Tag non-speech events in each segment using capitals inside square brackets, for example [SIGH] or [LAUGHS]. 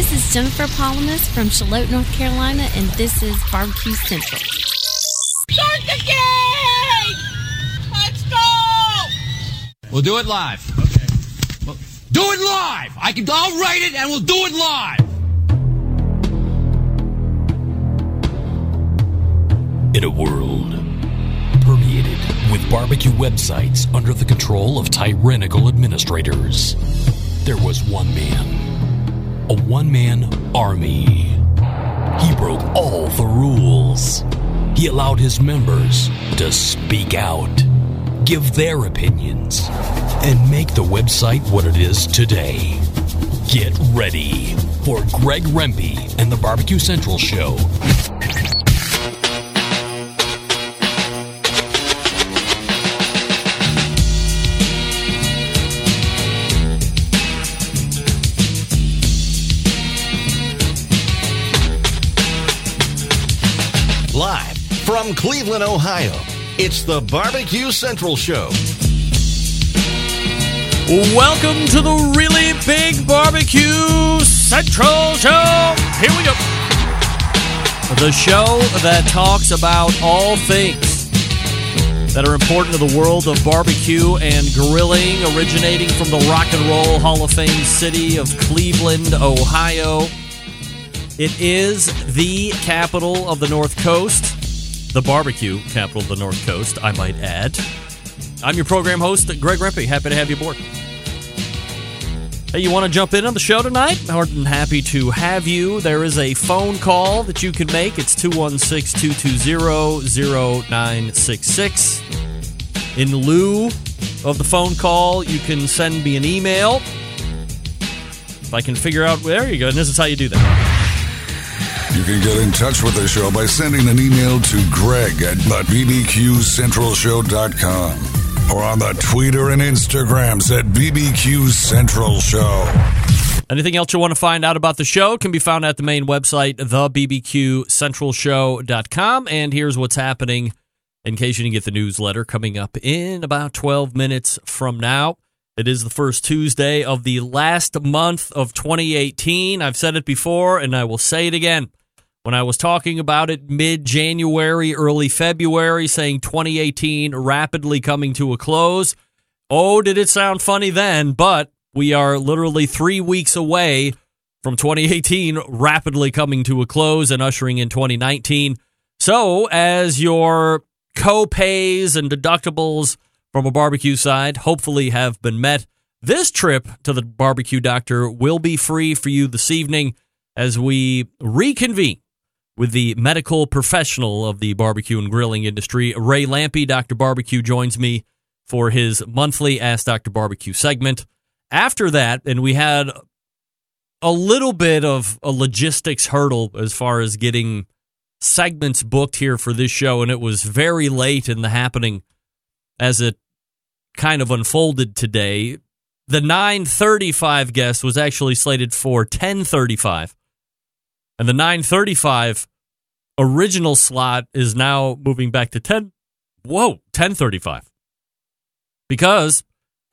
This is Jennifer Palamas from Charlotte, North Carolina, and this is Barbecue Central. Start the game! Let's go! We'll do it live. Okay. Well, do it live. I can. I'll write it, and we'll do it live. In a world permeated with barbecue websites under the control of tyrannical administrators, there was one man, a one man army. He broke all the rules. He allowed his members to speak out, give their opinions, and make the website what it is today. Get ready for Greg Rempe and the Barbecue Central Show. From Cleveland, Ohio, it's the Barbecue Central Show. Welcome to the really big barbecue central show. Here we go. The show that talks about all things that are important to the world of barbecue and grilling, originating from the Rock and Roll Hall of Fame city of Cleveland, Ohio. It is the capital of the North Coast, the barbecue capital of the North Coast, I might add. I'm your program host, Greg Rempe. Happy to have you aboard. Hey, you want to jump in on the show tonight? More than happy to have you. There is a phone call that you can make. It's 216 220 0966. In lieu of the phone call, you can send me an email. If I can figure out, there you go. And this is how you do that. You can get in touch with the show by sending an email to Greg at bbqcentralshow.com or on the Twitter and Instagrams at BBQ Central Show. Anything else you want to find out about the show can be found at the main website, thebbqcentralshow.com. And here's what's happening in case you didn't get the newsletter coming up in about 12 minutes from now. It is the first Tuesday of the last month of 2018. I've said it before and I will say it again. When I was talking about it mid January, early February, saying 2018 rapidly coming to a close, oh, did it sound funny then? But we are literally three weeks away from 2018 rapidly coming to a close and ushering in 2019. So, as your co-pays and deductibles from a barbecue side hopefully have been met, this trip to the barbecue doctor will be free for you this evening as we reconvene with the medical professional of the barbecue and grilling industry, Ray Lampe. Dr. Barbecue joins me for his monthly Ask Dr. Barbecue segment. After that, and we had a little bit of a logistics hurdle as far as getting segments booked here for this show, and it was very late in the happening as it kind of unfolded today. The 935 guest was actually slated for 1035. And the 935 original slot is now moving back to 10 whoa 1035 because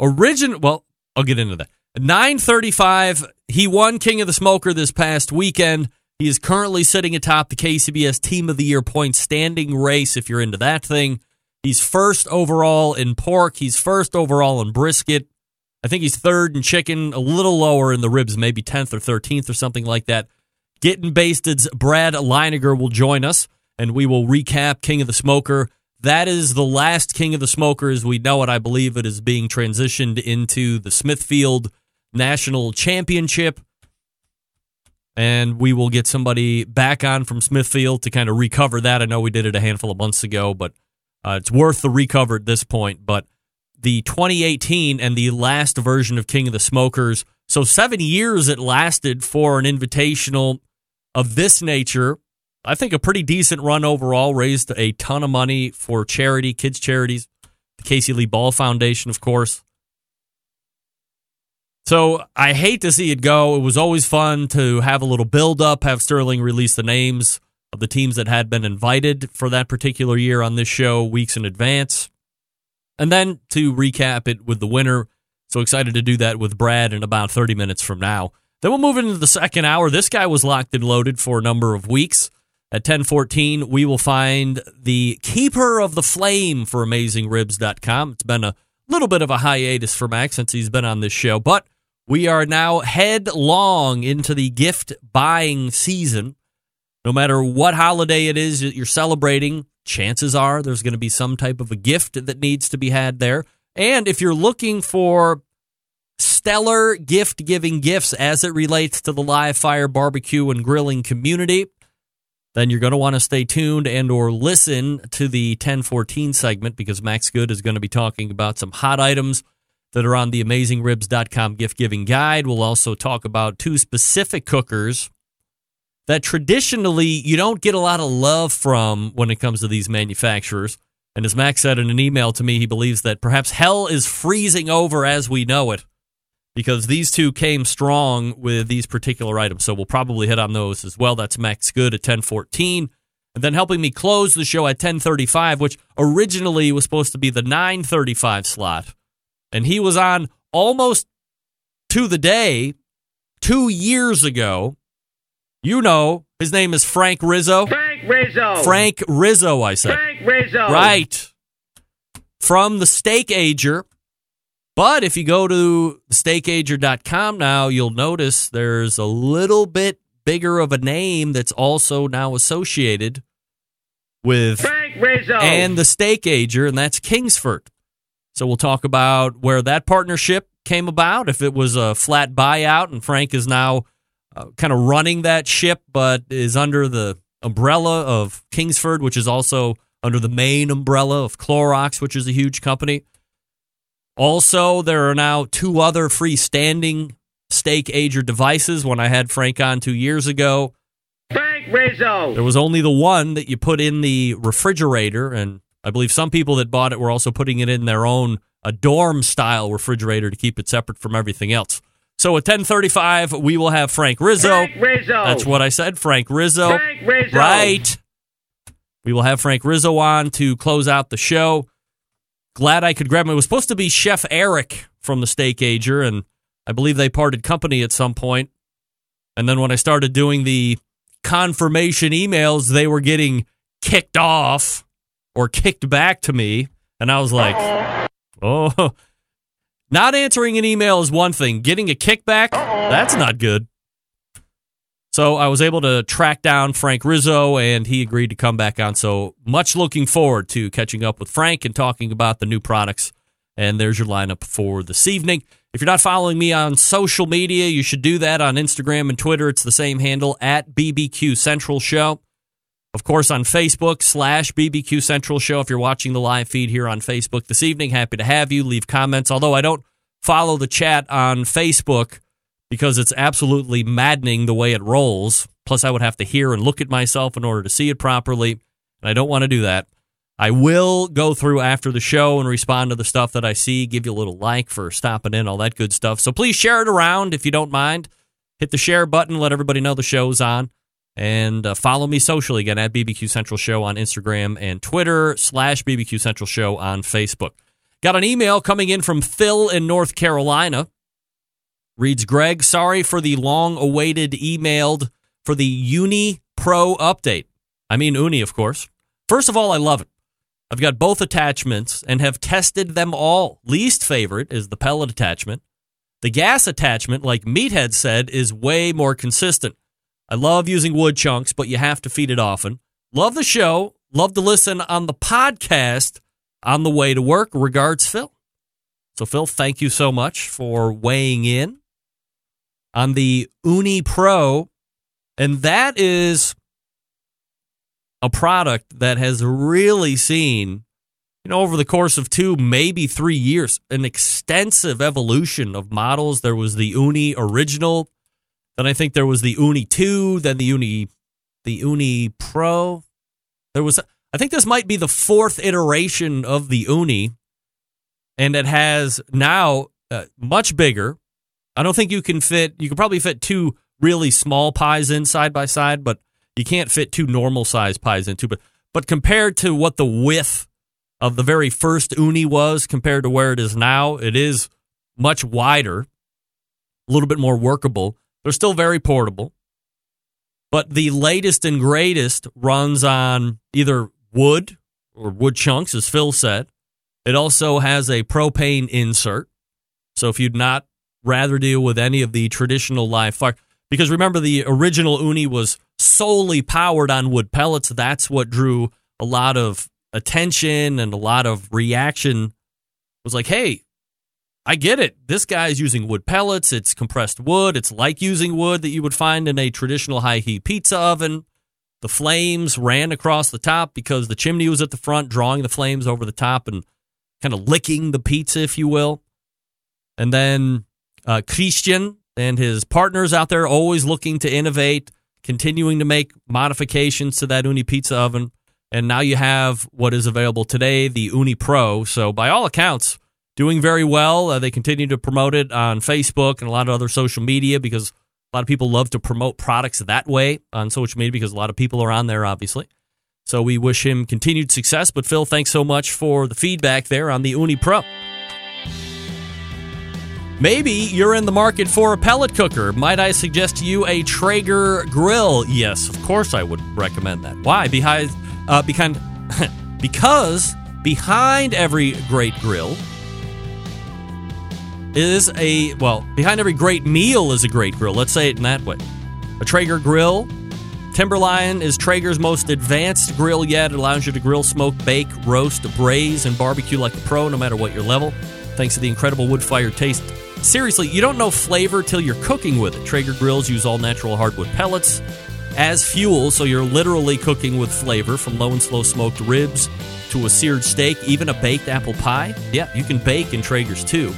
original well i'll get into that. 935 he won king of the smoker this past weekend. He is currently sitting atop the kcbs team of the year point standing race if you're into that thing. He's first overall in pork. He's first overall in brisket. I think he's third in chicken a little lower in the ribs maybe 10th or 13th or something like that Getting Basted's Brad Leininger will join us, and we will recap King of the Smoker. That is the last King of the Smoker as we know it. I believe it is being transitioned into the Smithfield National Championship. And we will get somebody back on from Smithfield to kind of recover that. I know we did it a handful of months ago, but uh, it's worth the recover at this point. But the 2018 and the last version of King of the Smokers. So, seven years it lasted for an invitational of this nature. I think a pretty decent run overall, raised a ton of money for charity, kids' charities, the Casey Lee Ball Foundation, of course. So I hate to see it go. It was always fun to have a little build up, have Sterling release the names of the teams that had been invited for that particular year on this show weeks in advance. And then to recap it with the winner. So excited to do that with Brad in about 30 minutes from now. Then we'll move into the second hour. This guy was locked and loaded for a number of weeks. At 1014, we will find the keeper of the flame for AmazingRibs.com. It's been a little bit of a hiatus for Max since he's been on this show, but we are now headlong into the gift buying season. No matter what holiday it is that you're celebrating, chances are there's going to be some type of a gift that needs to be had there. And if you're looking for stellar gift giving gifts as it relates to the live fire barbecue and grilling community, then you're going to want to stay tuned and or listen to the 1014 segment because Max Good is going to be talking about some hot items that are on the amazingribs.com gift giving guide. We'll also talk about two specific cookers that traditionally you don't get a lot of love from when it comes to these manufacturers. And as Max said in an email to me, he believes that perhaps hell is freezing over as we know it because these two came strong with these particular items. So we'll probably hit on those as well. That's Max Good at 1014. And then helping me close the show at 1035, which originally was supposed to be the 935 slot. And he was on almost to the day two years ago. You know, his name is Frank Rizzo. Frank Rizzo. Frank Rizzo, I said. Frank Rizzo. Right. From the Steak Ager. But if you go to steakager.com now, you'll notice there's a little bit bigger of a name that's also now associated with Frank Rizzo. and the Steak Ager, and that's Kingsford. So we'll talk about where that partnership came about, if it was a flat buyout, and Frank is now uh, kind of running that ship, but is under the umbrella of Kingsford, which is also under the main umbrella of Clorox, which is a huge company. Also, there are now two other freestanding steak ager devices. When I had Frank on two years ago, Frank Rizzo. there was only the one that you put in the refrigerator, and I believe some people that bought it were also putting it in their own a dorm style refrigerator to keep it separate from everything else. So at 10:35, we will have Frank Rizzo. Frank Rizzo. That's what I said, Frank Rizzo. Frank Rizzo. Right. We will have Frank Rizzo on to close out the show. Glad I could grab him. It was supposed to be Chef Eric from the Steak Ager, and I believe they parted company at some point. And then when I started doing the confirmation emails, they were getting kicked off or kicked back to me. And I was like, oh, [LAUGHS] not answering an email is one thing. Getting a kickback, that's not good. So I was able to track down Frank Rizzo, and he agreed to come back on. So much looking forward to catching up with Frank and talking about the new products. And there's your lineup for this evening. If you're not following me on social media, you should do that on Instagram and Twitter. It's the same handle at BBQ Central Show. Of course, on Facebook slash BBQ Central Show. If you're watching the live feed here on Facebook this evening, happy to have you. Leave comments. Although I don't follow the chat on Facebook because it's absolutely maddening the way it rolls. Plus, I would have to hear and look at myself in order to see it properly. And I don't want to do that. I will go through after the show and respond to the stuff that I see, give you a little like for stopping in, all that good stuff. So please share it around if you don't mind. Hit the share button, let everybody know the show's on. And uh, follow me socially again at BBQ Central Show on Instagram and Twitter slash BBQ Central Show on Facebook. Got an email coming in from Phil in North Carolina. Reads Greg, sorry for the long awaited emailed for the Ooni Pro update. I mean, Ooni, of course. First of all, I love it. I've got both attachments and have tested them all. Least favorite is the pellet attachment. The gas attachment, like Meathead said, is way more consistent. I love using wood chunks, but you have to feed it often. Love the show. Love to listen on the podcast on the way to work. Regards, Phil. So, Phil, thank you so much for weighing in on the Ooni Pro. And that is a product that has really seen, you know, over the course of two, maybe three years, an extensive evolution of models. There was the Ooni original, then I think there was the Ooni 2, then the Ooni the Ooni Pro. There was I think this might be the fourth iteration of the Ooni and it has now uh, much bigger. I don't think you can fit you could probably fit two really small pies in side by side, but you can't fit two normal size pies into. But but compared to what the width of the very first Ooni was compared to where it is now, it is much wider, a little bit more workable. They're still very portable. But the latest and greatest runs on either wood or wood chunks, as Phil said. It also has a propane insert. So if you'd not rather deal with any of the traditional live fire, because remember the original Ooni was solely powered on wood pellets. That's what drew a lot of attention and a lot of reaction. It was like, hey, I get it. This guy's using wood pellets. It's compressed wood. It's like using wood that you would find in a traditional high heat pizza oven. The flames ran across the top because the chimney was at the front, drawing the flames over the top and kind of licking the pizza, if you will. And then uh, Christian and his partners out there always looking to innovate, continuing to make modifications to that Ooni pizza oven. And now you have what is available today, the Ooni Pro. So, by all accounts, doing very well. Uh, they continue to promote it on Facebook and a lot of other social media because a lot of people love to promote products that way on social media because a lot of people are on there, obviously. So we wish him continued success. But Phil, thanks so much for the feedback there on the Ooni Pro. Maybe you're in the market for a pellet cooker. Might I suggest to you a Traeger grill? Yes, of course I would recommend that. Why? Behind, uh, behind, [LAUGHS] because behind every great grill is a well, behind every great meal is a great grill. Let's say it in that way. A Traeger grill. Timberline is Traeger's most advanced grill yet. It allows you to grill, smoke, bake, roast, braise, and barbecue like a pro, no matter what your level. Thanks to the incredible wood fired taste. Seriously, you don't know flavor till you're cooking with it. Traeger grills use all natural hardwood pellets as fuel, so you're literally cooking with flavor from low and slow smoked ribs to a seared steak, even a baked apple pie. Yeah, you can bake in Traegers too.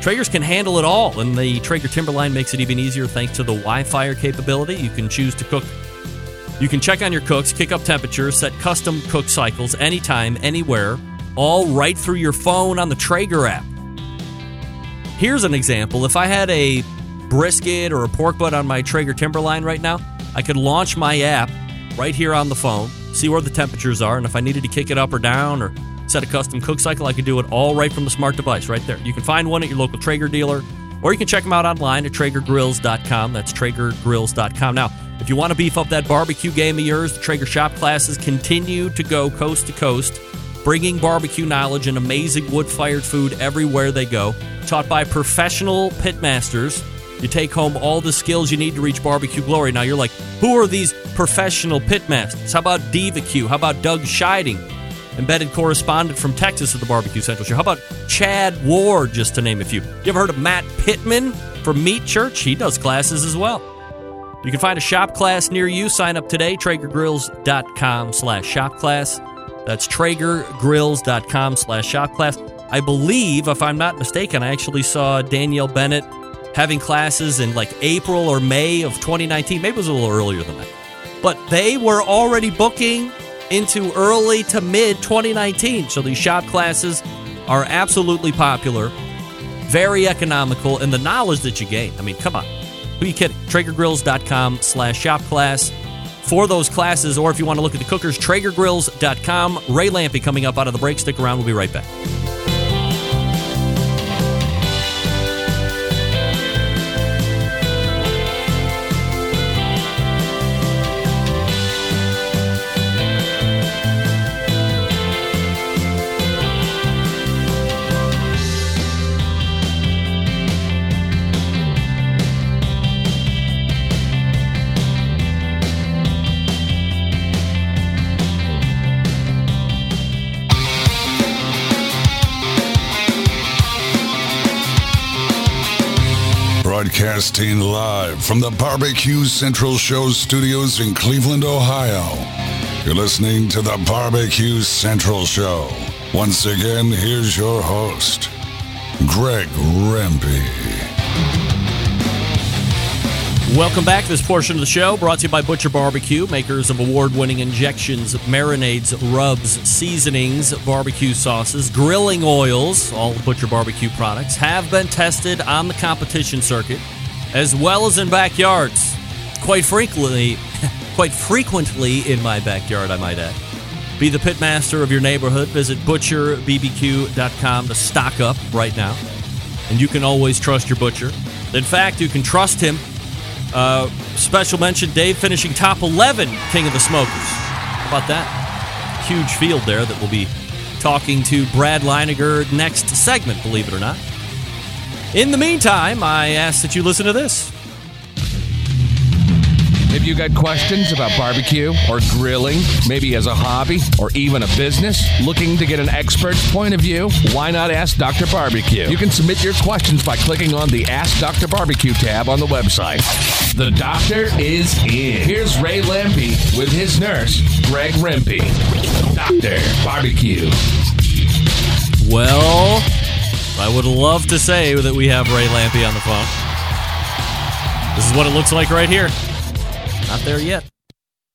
Traegers can handle it all, and the Traeger Timberline makes it even easier thanks to the Wi-Fi capability. You can choose to cook. You can check on your cooks, kick up temperatures, set custom cook cycles anytime, anywhere, all right through your phone on the Traeger app. Here's an example. If I had a brisket or a pork butt on my Traeger Timberline right now, I could launch my app right here on the phone, see where the temperatures are, and if I needed to kick it up or down or set a custom cook cycle, I could do it all right from the smart device right there. You can find one at your local Traeger dealer, or you can check them out online at TraegerGrills.com. That's TraegerGrills.com. Now, if you want to beef up that barbecue game of yours, the Traeger shop classes continue to go coast to coast, bringing barbecue knowledge and amazing wood fired food everywhere they go. Taught by professional pitmasters. You take home all the skills you need to reach barbecue glory. Now, you're like, who are these professional pitmasters? How about Diva Q? How about Doug Scheiding? embedded correspondent from Texas at the Barbecue Central Show. How about Chad Ward, just to name a few? You ever heard of Matt Pittman from Meat Church? He does classes as well. You can find a shop class near you. Sign up today, TraegerGrills.com slash shop class. That's TraegerGrills.com slash shop class. I believe, if I'm not mistaken, I actually saw Danielle Bennett having classes in like April or May of 2019. Maybe it was a little earlier than that. But they were already booking into early to mid 2019. So these shop classes are absolutely popular, very economical, and the knowledge that you gain. I mean, come on. Who are you kidding? TraegerGrills.com slash shop class for those classes, or if you want to look at the cookers, TraegerGrills.com. Ray Lampe coming up out of the break. Stick around. We'll be right back. Broadcasting live from the Barbecue Central Show studios in Cleveland, Ohio. You're listening to the Barbecue Central Show. Once again, here's your host, Greg Rempe. Welcome back. To this portion of the show brought to you by Butcher Barbecue, makers of award winning injections, marinades, rubs, seasonings, barbecue sauces, grilling oils. All Butcher Barbecue products have been tested on the competition circuit as well as in backyards. Quite frequently, [LAUGHS] quite frequently in my backyard, I might add. Be the pitmaster of your neighborhood. Visit butcherbbq.com to stock up right now. And you can always trust your butcher. In fact, you can trust him Uh, special mention Dave finishing top 11 King of the Smokers. How about that? Huge field there that we'll be talking to Brad Leininger next segment, believe it or not. In the meantime, I ask that you listen to this. If you got questions about barbecue or grilling, maybe as a hobby or even a business, looking to get an expert's point of view, why not ask Dr. Barbecue? You can submit your questions by clicking on the Ask Dr. Barbecue tab on the website. The doctor is in. Here's Ray Lampe with his nurse, Greg Rempe. Dr. Barbecue. Well, I would love to say that we have Ray Lampe on the phone. This is what it looks like right here. Not there yet.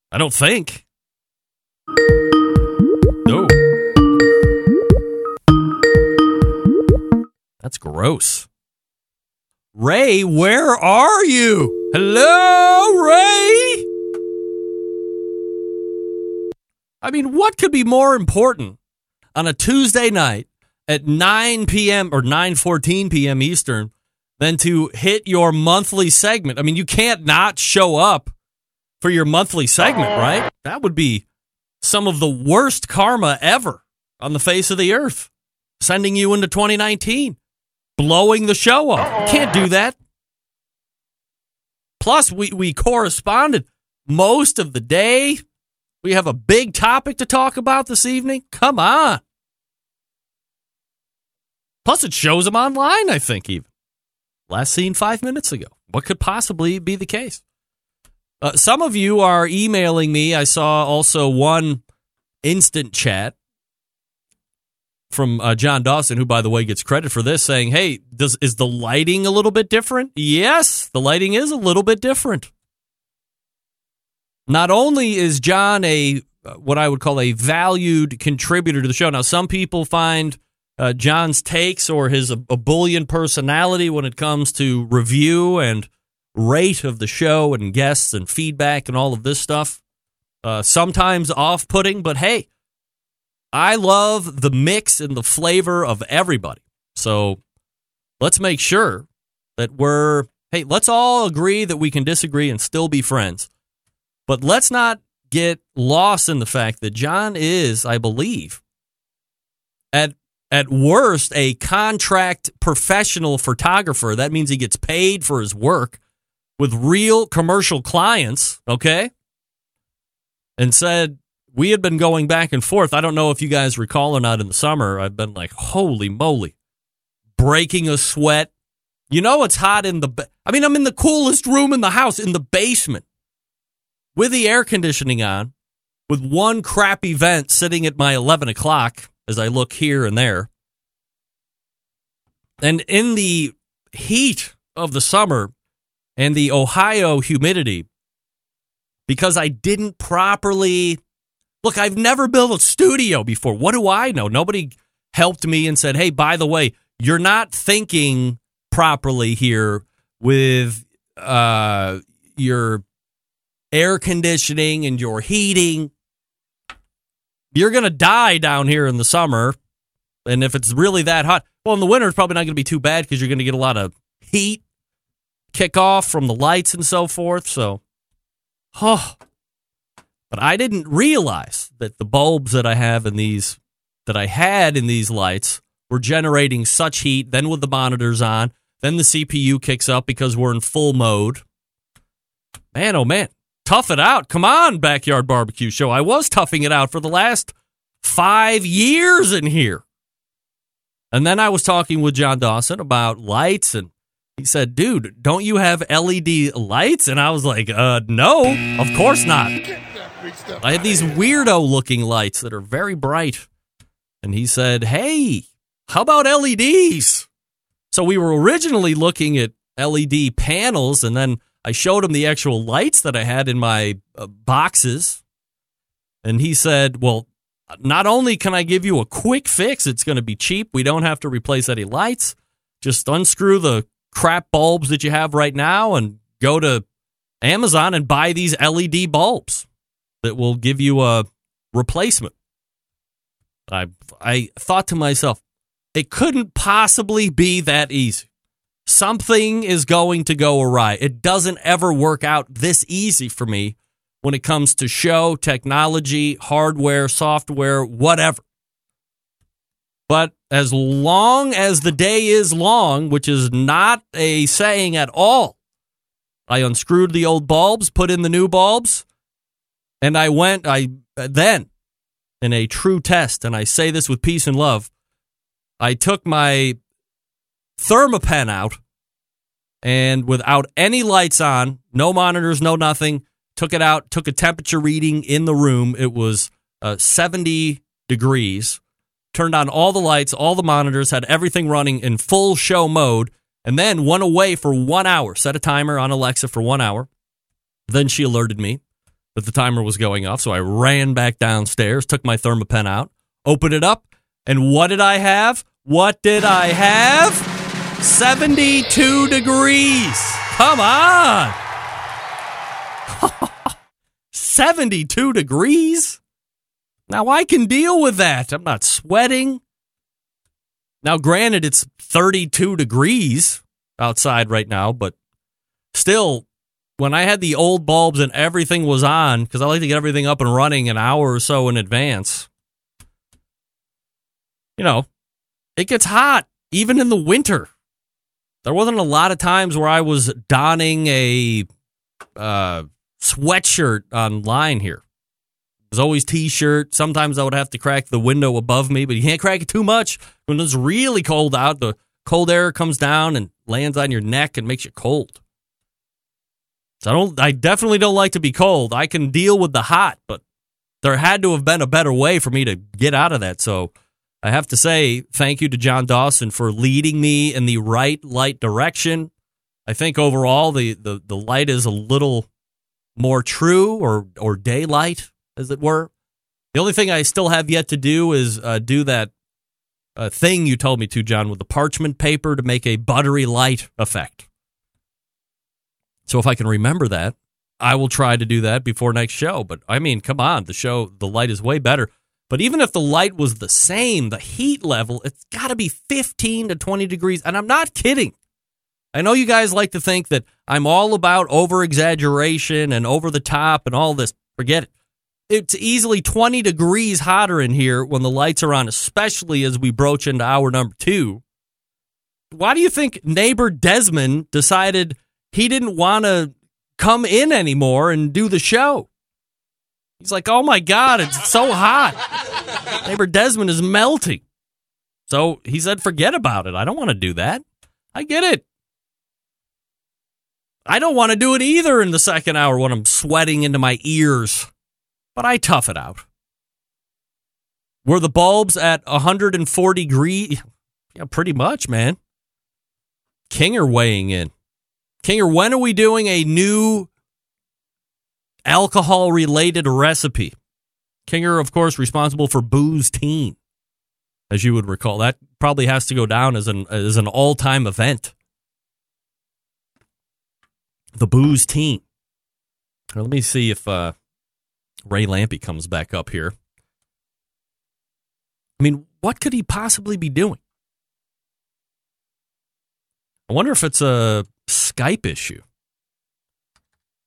I don't think. No. That's gross. Ray, where are you? Hello, Ray? I mean, what could be more important on a Tuesday night at 9 p.m. or 9:14 p.m. Eastern than to hit your monthly segment? I mean, you can't not show up for your monthly segment, right? That would be some of the worst karma ever on the face of the earth. Sending you into 2019, blowing the show off. Can't do that. Plus, we, we corresponded most of the day. We have a big topic to talk about this evening. Come on. Plus, it shows them online, I think, even. Last seen five minutes ago. What could possibly be the case? Uh, some of you are emailing me. I saw also one instant chat from uh, John Dawson, who, by the way, gets credit for this, saying, "Hey, does is the lighting a little bit different?" Yes, the lighting is a little bit different. Not only is John a uh, what I would call a valued contributor to the show. Now, some people find uh, John's takes or his bullion personality when it comes to review and rate of the show and guests and feedback and all of this stuff. Uh, sometimes off putting, but hey, I love the mix and the flavor of everybody. So let's make sure that we're, hey, let's all agree that we can disagree and still be friends. But let's not get lost in the fact that John is, I believe, at at worst a contract professional photographer. That means he gets paid for his work with real commercial clients, okay? And said, we had been going back and forth. I don't know if you guys recall or not in the summer. I've been like, holy moly, breaking a sweat. You know, it's hot in the, ba- I mean, I'm in the coolest room in the house, in the basement, with the air conditioning on, with one crappy vent sitting at my 11 o'clock as I look here and there. And in the heat of the summer, and the Ohio humidity because I didn't properly look. I've never built a studio before. What do I know? Nobody helped me and said, hey, by the way, you're not thinking properly here with uh, your air conditioning and your heating. You're going to die down here in the summer. And if it's really that hot, well, in the winter, it's probably not going to be too bad because you're going to get a lot of heat kick off from the lights and so forth. So, oh, but I didn't realize that the bulbs that I have in these, that I had in these lights were generating such heat. Then with the monitors on, then the CPU kicks up because we're in full mode. Man, oh man, tough it out. Come on, Backyard Barbecue Show. I was toughing it out for the last five years in here. And then I was talking with John Dawson about lights and he said, dude, don't you have LED lights? And I was like, uh, no, of course not. I have these weirdo looking lights that are very bright. And he said, hey, how about LEDs? So we were originally looking at LED panels, and then I showed him the actual lights that I had in my uh, boxes. And he said, well, not only can I give you a quick fix, it's going to be cheap. We don't have to replace any lights. Just unscrew the crap bulbs that you have right now and go to Amazon and buy these LED bulbs that will give you a replacement. I I thought to myself, it couldn't possibly be that easy. Something is going to go awry. It doesn't ever work out this easy for me when it comes to show, technology, hardware, software, whatever. But as long as the day is long, which is not a saying at all, I unscrewed the old bulbs, put in the new bulbs, and I went, I then, in a true test, and I say this with peace and love, I took my Thermapen out and without any lights on, no monitors, no nothing, took it out, took a temperature reading in the room. It was uh, 70 degrees. Turned on all the lights, all the monitors, had everything running in full show mode, and then went away for one hour. Set a timer on Alexa for one hour. Then she alerted me that the timer was going off, so I ran back downstairs, took my Thermapen out, opened it up, and what did I have? What did I have? 72 degrees. Come on. 72 degrees? Now I can deal with that. I'm not sweating. Now, granted, it's 32 degrees outside right now, but still, when I had the old bulbs and everything was on, because I like to get everything up and running an hour or so in advance, you know, it gets hot even in the winter. There wasn't a lot of times where I was donning a uh, sweatshirt online here. It was always t-shirt. Sometimes I would have to crack the window above me, but you can't crack it too much. When it's really cold out, the cold air comes down and lands on your neck and makes you cold. So I don't I definitely don't like to be cold. I can deal with the hot, but there had to have been a better way for me to get out of that. So I have to say thank you to John Dawson for leading me in the right light direction. I think overall the, the, the light is a little more true or or daylight, as it were. The only thing I still have yet to do is uh, do that uh, thing you told me to, John, with the parchment paper to make a buttery light effect. So if I can remember that, I will try to do that before next show. But I mean, come on, the show, the light is way better. But even if the light was the same, the heat level, it's got to be 15 to 20 degrees. And I'm not kidding. I know you guys like to think that I'm all about over exaggeration and over the top and all this. Forget it. It's easily 20 degrees hotter in here when the lights are on, especially as we broach into hour number two. Why do you think neighbor Desmond decided he didn't want to come in anymore and do the show? He's like, oh my God, it's so hot. neighbor Desmond is melting. So he said, forget about it. I don't want to do that. I get it. I don't want to do it either in the second hour when I'm sweating into my ears, but I tough it out. Were the bulbs at 140 degrees? Yeah, pretty much, man. Kinger weighing in. Kinger, when are we doing a new alcohol related recipe? Kinger, of course, responsible for Booze Teen, as you would recall. That probably has to go down as an as an all time event the booze team. let me see if uh, Ray Lampe comes back up here. I mean, what could he possibly be doing? I wonder if it's a Skype issue.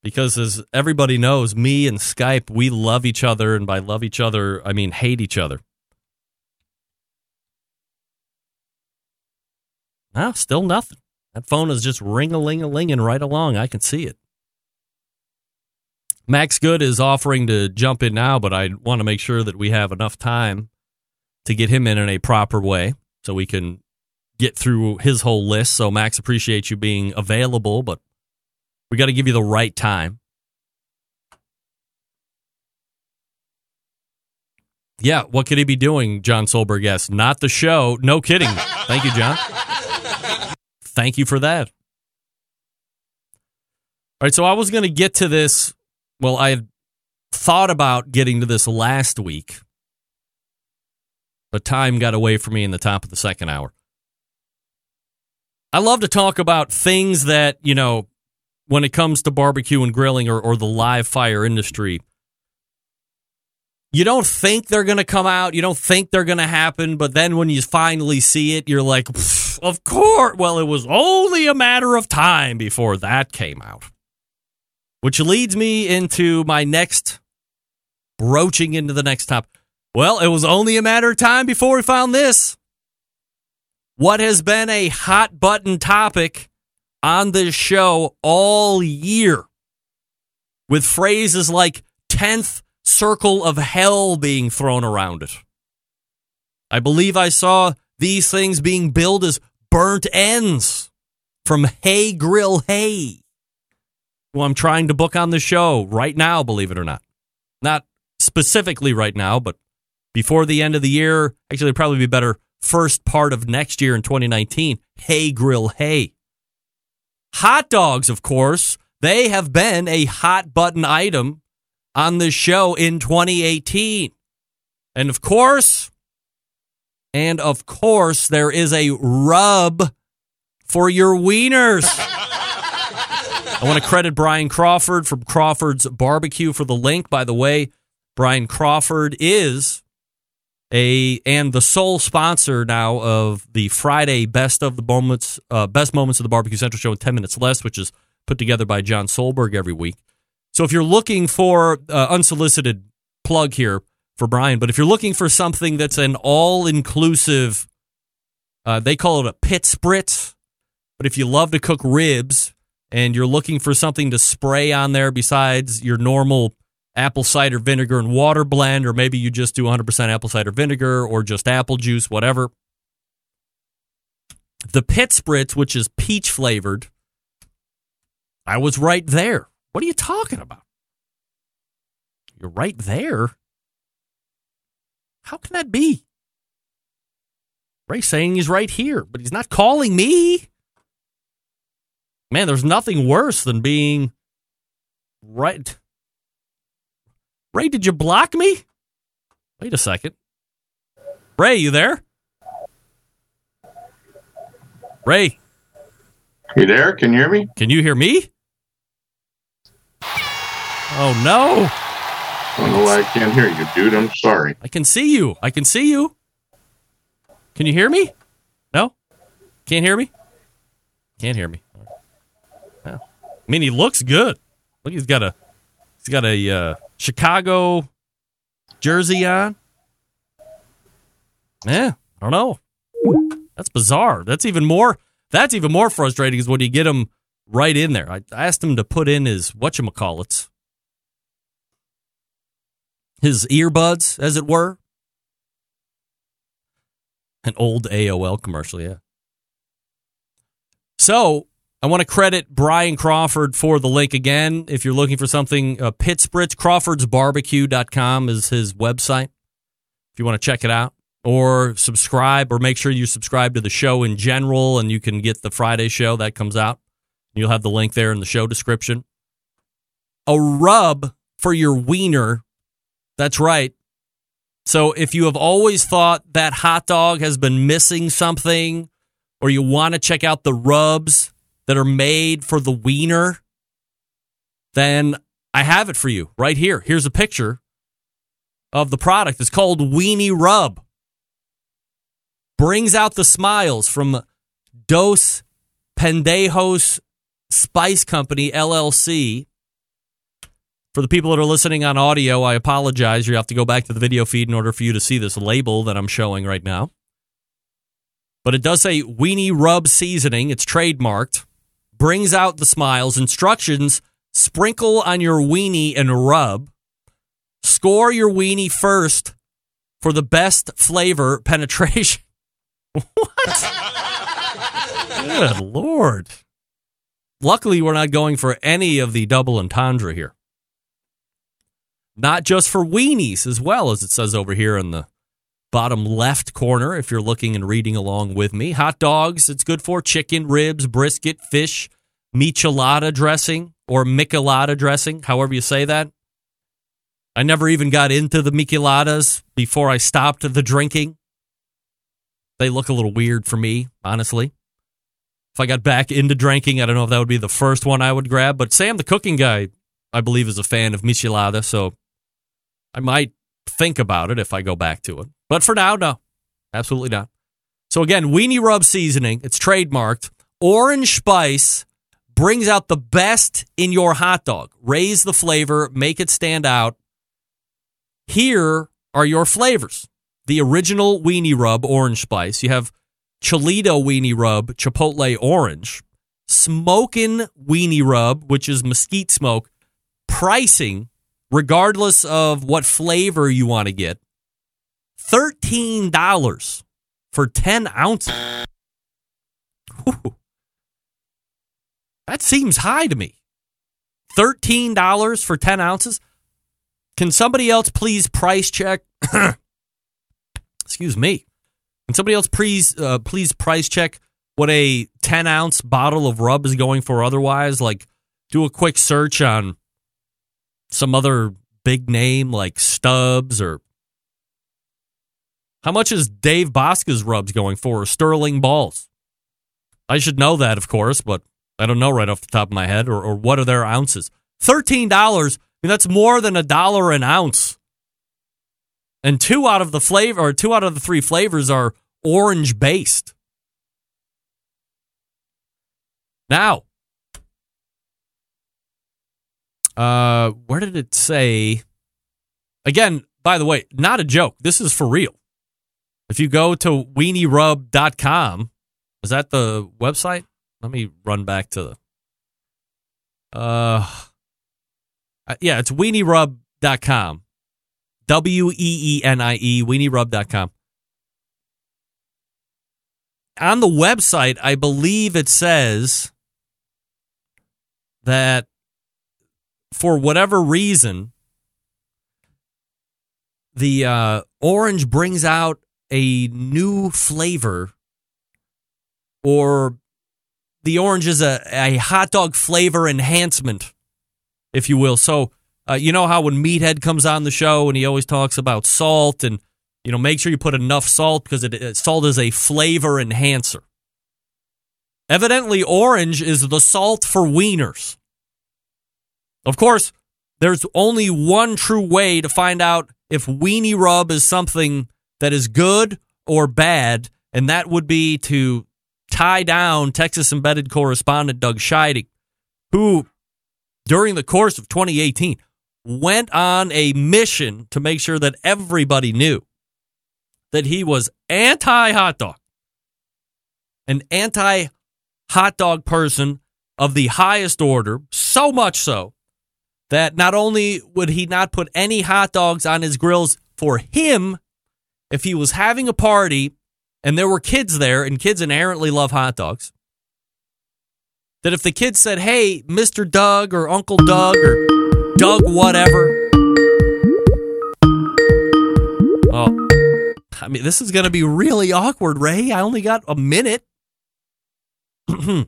Because as everybody knows, me and Skype, we love each other. And by love each other, I mean hate each other. Ah, still nothing. That phone is just ring a ling a linging right along. I can see it. Max Good is offering to jump in now, but I want to make sure that we have enough time to get him in in a proper way so we can get through his whole list. So, Max, appreciate you being available, but we got to give you the right time. Yeah, what could he be doing, John Solberg? Yes, not the show. No kidding. Thank you, John thank you for that. All right, so I was going to get to this. Well, I had thought about getting to this last week, but time got away from me in the top of the second hour. I love to talk about things that, you know, when it comes to barbecue and grilling or, or the live fire industry, you don't think they're going to come out. You don't think they're going to happen. But then when you finally see it, you're like, of course. Well, it was only a matter of time before that came out. Which leads me into my next broaching into the next topic. Well, it was only a matter of time before we found this. What has been a hot button topic on this show all year with phrases like 10th circle of hell being thrown around it. I believe I saw these things being billed as burnt ends from Hey Grill Hey, who I'm trying to book on the show right now, believe it or not. Not specifically right now, but before the end of the year, actually, probably be better first part of next year in 2019. Hey Grill Hey. Hot dogs, of course, they have been a hot button item on the show in 2018. And of course, and of course, there is a rub for your wieners. I want to credit Brian Crawford from Crawford's Barbecue for the link. By the way, Brian Crawford is a and the sole sponsor now of the Friday best of the moments, uh, best moments of the Barbecue Central show in ten minutes less, which is put together by John Solberg every week. So if you're looking for uh, unsolicited plug here for Brian, but if you're looking for something that's an all inclusive, uh, they call it a pit spritz. But if you love to cook ribs and you're looking for something to spray on there besides your normal apple cider vinegar and water blend, or maybe you just do 100% apple cider vinegar or just apple juice, whatever. The pit spritz, which is peach flavored, I was right there. What are you talking about? You're right there. How can that be? Ray's saying he's right here, but he's not calling me. Man, there's nothing worse than being right. Ray, did you block me? Wait a second. Ray, you there? Ray, You there? Can you hear me? can you hear me? Oh no. I don't know why I can't hear you, dude. I'm sorry. I can see you. I can see you. Can you hear me? No? Can't hear me? Can't hear me. Yeah. I mean, he looks good. Look, he's got a he's got a uh, Chicago jersey on. Yeah, I don't know. That's bizarre. That's even more. That's even more frustrating is when you get him right in there. I asked him to put in his whatchamacallits, his earbuds, as it were. An old AOL commercial, yeah. So I want to credit Brian Crawford for the link again. If you're looking for something, uh, Pit Spritz, crawfordsbarbecue.com is his website. If you want to check it out or subscribe or make sure you subscribe to the show in general and you can get the Friday show that comes out. You'll have the link there in the show description. A rub for your wiener. That's right. So if you have always thought that hot dog has been missing something or you want to check out the rubs that are made for the wiener, then I have it for you right here. Here's a picture of the product. It's called Weenie Rub. Brings out the smiles from Dos Pendejos Spice Company LLC. For the people that are listening on audio, I apologize. You have to go back to the video feed in order for you to see this label that I'm showing right now. But it does say Weenie Rub Seasoning. It's trademarked. Brings out the smiles. Instructions sprinkle on your weenie and rub. Score your weenie first for the best flavor penetration. [LAUGHS] what? Good lord. Luckily, we're not going for any of the double entendre here. Not just for weenies, as well as it says over here in the bottom left corner, if you're looking and reading along with me. Hot dogs, it's good for chicken, ribs, brisket, fish, michelada dressing or michelada dressing, however you say that. I never even got into the micheladas before I stopped the drinking. They look a little weird for me, honestly. If I got back into drinking, I don't know if that would be the first one I would grab. But Sam, the cooking guy, I believe, is a fan of michelada, so I might think about it if I go back to it. But for now, no, absolutely not. So again, Weenie Rub seasoning, it's trademarked. Orange spice brings out the best in your hot dog. Raise the flavor, make it stand out. Here are your flavors. The original Weenie Rub orange spice. You have Cholito Weenie Rub Chipotle orange. Smokin' Weenie Rub, which is mesquite smoke. Pricing, regardless of what flavor you want to get, $13 for 10 ounces. That seems high to me. $13 for 10 ounces? Can somebody else please price check? [COUGHS] Excuse me. Can somebody else please uh, please price check what a 10 ounce bottle of rub is going for otherwise? Like, do a quick search on some other big name like Stubbs or how much is Dave Bosca's rubs going for? Or Sterling Balls. I should know that, of course, but I don't know right off the top of my head. Or, or what are their ounces? Thirteen dollars. I mean, that's more than a dollar an ounce. And two out of the flavor, or two out of the three flavors, are orange based. Now, uh, where did it say? Again, by the way, not a joke. This is for real. If you go to weenierub.com, is that the website? Let me run back to the. Uh, uh yeah, it's weenierub.com. W E E N I E, weenierub.com. On the website, I believe it says that for whatever reason, the uh, orange brings out a new flavor, or the orange is a, a hot dog flavor enhancement, if you will. So, uh, you know how when Meathead comes on the show and he always talks about salt and, you know, make sure you put enough salt because it, salt is a flavor enhancer. Evidently, orange is the salt for wieners. Of course, there's only one true way to find out if weenie rub is something that is good or bad, and that would be to tie down Texas embedded correspondent Doug Scheiding, who, during the course of 2018, went on a mission to make sure that everybody knew that he was anti hot dog, an anti hot dog person of the highest order, so much so that not only would he not put any hot dogs on his grills for him if he was having a party and there were kids there and kids inherently love hot dogs that if the kids said hey mr doug or uncle doug or doug whatever oh i mean this is going to be really awkward ray. I only got a minute. [CLEARS THROAT] I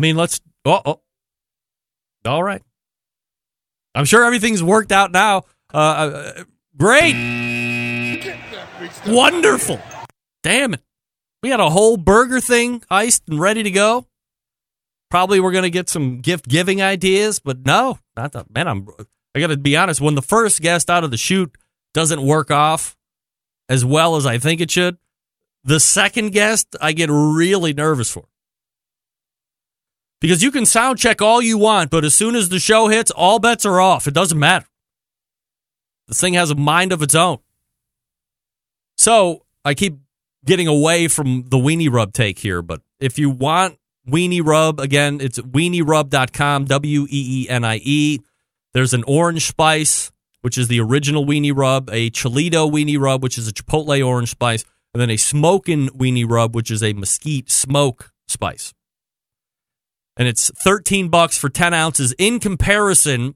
mean let's oh, oh all right. I'm sure everything's worked out now. Uh, uh great. Wonderful. Damn it. We had a whole burger thing iced and ready to go. Probably we're going to get some gift giving ideas but no not that man i'm i gotta be honest when the first guest out of the chute doesn't work off as well as i think it should the second guest i get really nervous for because you can sound check all you want but as soon as the show hits all bets are off. It doesn't matter. This thing has a mind of its own. So i keep getting away from the weenie rub take here but if you want weenie rub again it's weenierub.com w-e-e-n-i-e there's an orange spice which is the original weenie rub a cholito weenie rub which is a chipotle orange spice and then a smoking weenie rub which is a mesquite smoke spice and it's 13 bucks for 10 ounces. In comparison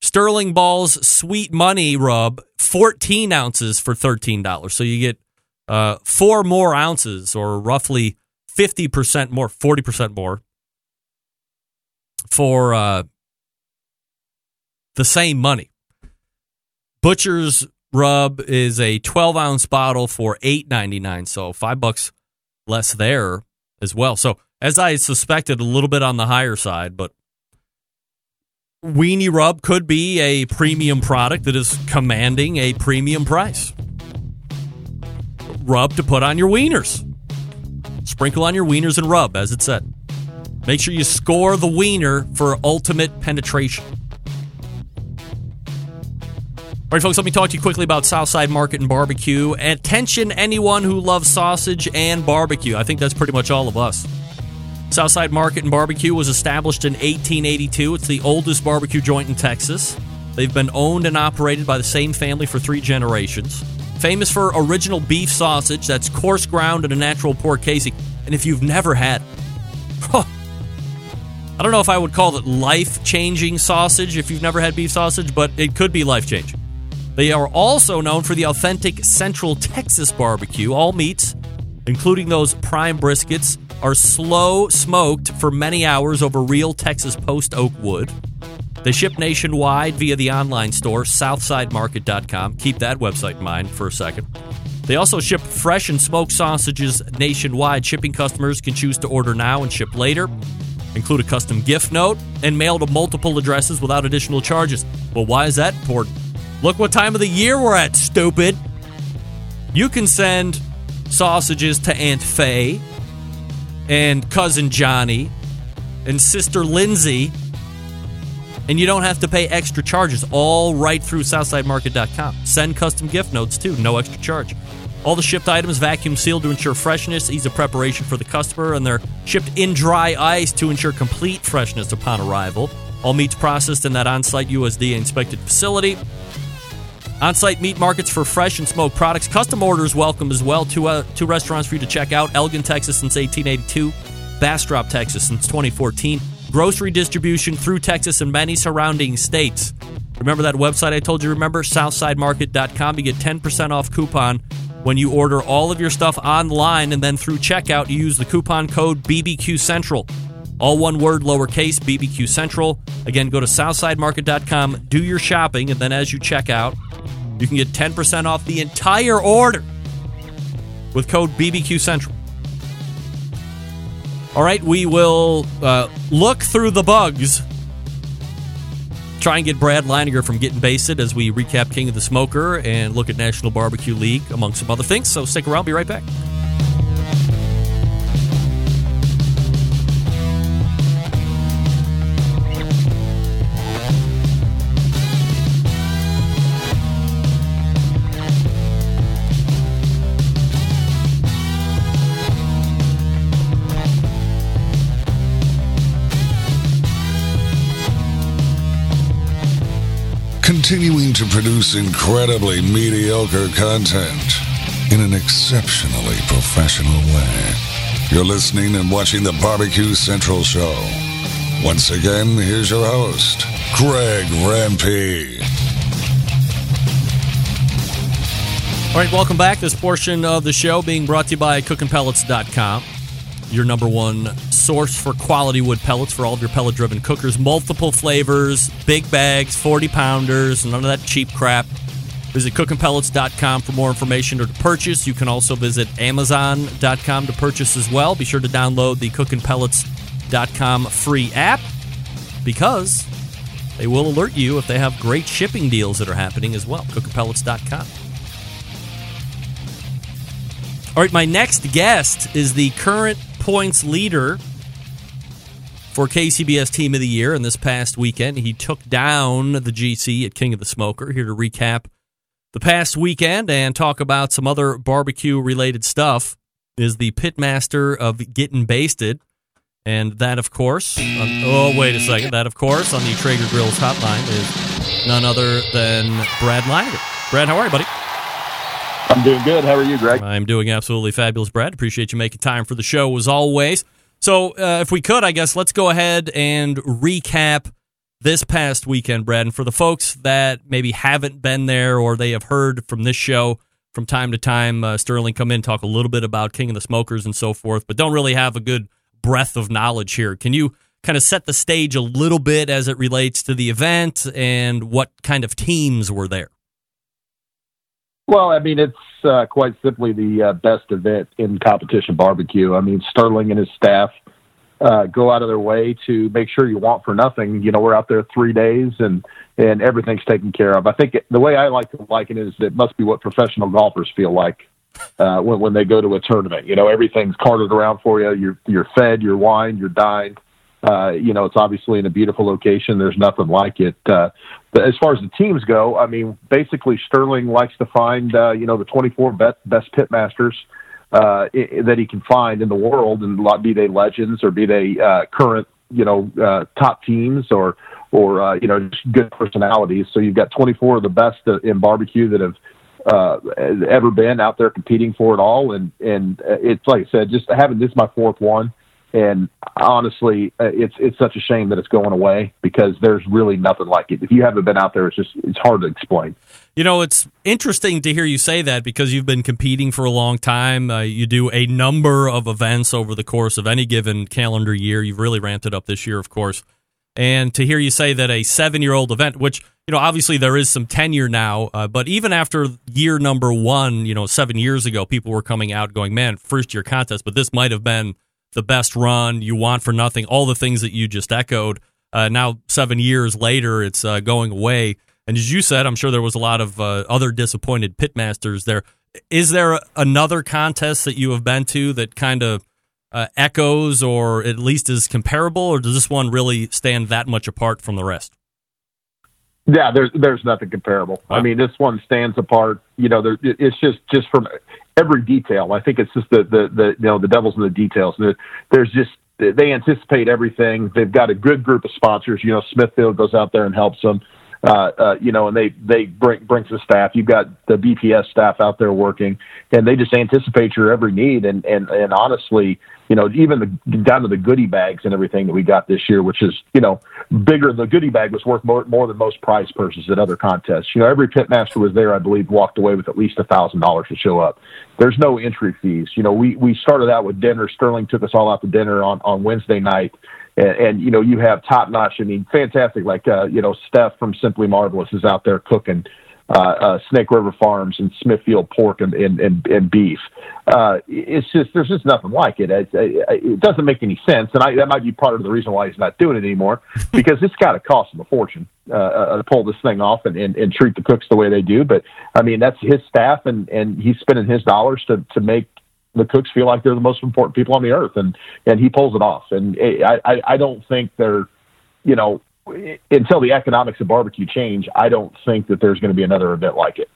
sterling balls sweet money rub 14 ounces for $13 so you get uh, four more ounces or roughly 50% more 40% more for uh, the same money. Butcher's rub is a 12 ounce bottle for 8.99 so five bucks less there as well. So as I suspected, a little bit on the higher side, but Weenie Rub could be a premium product that is commanding a premium price. rub to put on your wieners. Sprinkle on your wieners and rub, as it said. Make sure you score the wiener for ultimate penetration. All right, folks, let me talk to you quickly about Southside Market and Barbecue. Attention, anyone who loves sausage and barbecue. I think that's pretty much all of us. Southside Market and Barbecue was established in 1882. It's the oldest barbecue joint in Texas. They've been owned and operated by the same family for three generations. Famous for original beef sausage that's coarse ground and a natural pork casing. And if you've never had, [LAUGHS] I don't know if I would call it life changing sausage if you've never had beef sausage, but it could be life changing. They are also known for the authentic Central Texas barbecue. All meats, including those prime briskets, are slow smoked for many hours over real Texas post oak wood. They ship nationwide via the online store, southsidemarket.com. Keep that website in mind for a second. They also ship fresh and smoked sausages nationwide. Shipping customers can choose to order now and ship later, include a custom gift note, and mail to multiple addresses without additional charges. Well, why is that important? Look what time of the year we're at, stupid. You can send sausages to Aunt Faye and cousin Johnny and sister Lindsay and you don't have to pay extra charges all right through southsidemarket.com. Send custom gift notes too, no extra charge. All the shipped items vacuum sealed to ensure freshness, ease of preparation for the customer, and they're shipped in dry ice to ensure complete freshness upon arrival. All meats processed in that on site USDA inspected facility. On site meat markets for fresh and smoked products. Custom orders welcome as well. Two, uh, two restaurants for you to check out Elgin, Texas since 1882, Bastrop, Texas since 2014 grocery distribution through Texas and many surrounding states. Remember that website I told you? Remember southsidemarket.com. You get 10% off coupon when you order all of your stuff online, and then through checkout, you use the coupon code BBQ Central. All one word, lowercase, BBQ Central. Again, go to southsidemarket.com, do your shopping, and then as you check out, you can get 10% off the entire order with code BBQ Central. All right, we will uh, look through the bugs. Try and get Brad Leininger from getting basted as we recap King of the Smoker and look at National Barbecue League, among some other things. So stick around, be right back. Continuing to produce incredibly mediocre content in an exceptionally professional way. You're listening and watching the Barbecue Central Show. Once again, here's your host, Greg Rempe. All right, welcome back. This portion of the show being brought to you by cookingpellets.com your number one source for quality wood pellets for all of your pellet driven cookers. Multiple flavors, big bags, 40 pounders, none of that cheap crap. Visit cookingpellets.com for more information or to purchase. You can also visit amazon.com to purchase as well. Be sure to download the cookingpellets.com free app because they will alert you if they have great shipping deals that are happening as well. Cookingpellets.com. All right, my next guest is the current points leader for KCBS Team of the Year. And this past weekend, he took down the GC at King of the Smoker. Here to recap the past weekend and talk about some other barbecue related stuff is the pitmaster of Getting Basted. And that, of course, on, oh, wait a second. That, of course, on the Traeger Grills hotline is none other than Brad Leininger. Brad, how are you, buddy? I'm doing good. How are you, Greg? I'm doing absolutely fabulous, Brad. Appreciate you making time for the show as always. So, uh, if we could, I guess let's go ahead and recap this past weekend, Brad. And for the folks that maybe haven't been there or they have heard from this show from time to time, uh, Sterling come in talk a little bit about King of the Smokers and so forth, but don't really have a good breadth of knowledge here. Can you kind of set the stage a little bit as it relates to the event and what kind of teams were there? Well, I mean, it's uh, quite simply the uh, best event in competition barbecue. I mean, Sterling and his staff uh, go out of their way to make sure you want for nothing. You know, we're out there three days and and everything's taken care of. I think the way I like to liken it is it must be what professional golfers feel like. uh, when when they go to a tournament. You know, everything's carted around for you. You're you're fed, you're wined, you're dined. Uh, you know, it's obviously in a beautiful location. There's nothing like it. Uh, but as far as the teams go, I mean, basically Sterling likes to find, uh, you know, the 24 best, best pitmasters uh, that he can find in the world, and be they legends or be they uh, current, you know, uh, top teams or or uh, you know, just good personalities. So you've got 24 of the best uh, in barbecue that have uh, ever been out there competing for it all, and and uh, it's like I said, just having this is my fourth one. And honestly, uh, it's it's such a shame that it's going away because there's really nothing like it. If you haven't been out there, it's just it's hard to explain. You know, it's interesting to hear you say that because you've been competing for a long time. Uh, you do a number of events over the course of any given calendar year. You've really ramped it up this year, of course. And to hear you say that a seven year old event, which, you know, obviously there is some tenure now, uh, but even after year number one, you know, seven years ago, people were coming out going, man, first year contest, but this might have been the best run you want for nothing, all the things that you just echoed. Uh, now, seven years later, it's uh, going away. And as you said, I'm sure there was a lot of uh, other disappointed pitmasters there. Is there another contest that you have been to that kind of uh, echoes or at least is comparable, or does this one really stand that much apart from the rest? Yeah, there's there's nothing comparable. I mean, this one stands apart. You know, there, it's just just from every detail. I think it's just the the, the you know the devil's in the details. There- There's just they anticipate everything. They've got a good group of sponsors. You know, Smithfield goes out there and helps them. Uh, uh, you know, and they they bring brings the staff. You've got the BPS staff out there working, and they just anticipate your every need. And and and honestly, you know, even the down to the goodie bags and everything that we got this year, which is you know bigger. The goodie bag was worth more, more than most prize purses at other contests. You know, every pitmaster was there, I believe, walked away with at least a thousand dollars to show up. There's no entry fees. You know, we we started out with dinner. Sterling took us all out to dinner on on Wednesday night. And, and you know you have top notch. I mean, fantastic. Like uh, you know, Steph from Simply Marvelous is out there cooking Snake River Farms and Smithfield pork and and, and, and beef. Uh, it's just there's just nothing like it. It, it doesn't make any sense, and I, that might be part of the reason why he's not doing it anymore [LAUGHS] because it's got to cost him a fortune uh, uh, to pull this thing off and, and, and treat the cooks the way they do. But I mean, that's his staff, and and he's spending his dollars to to make the cooks feel like they're the most important people on the earth, and and he pulls it off. And I I, I don't think they're, you know, until the economics of barbecue change, I don't think that there's going to be another event like it.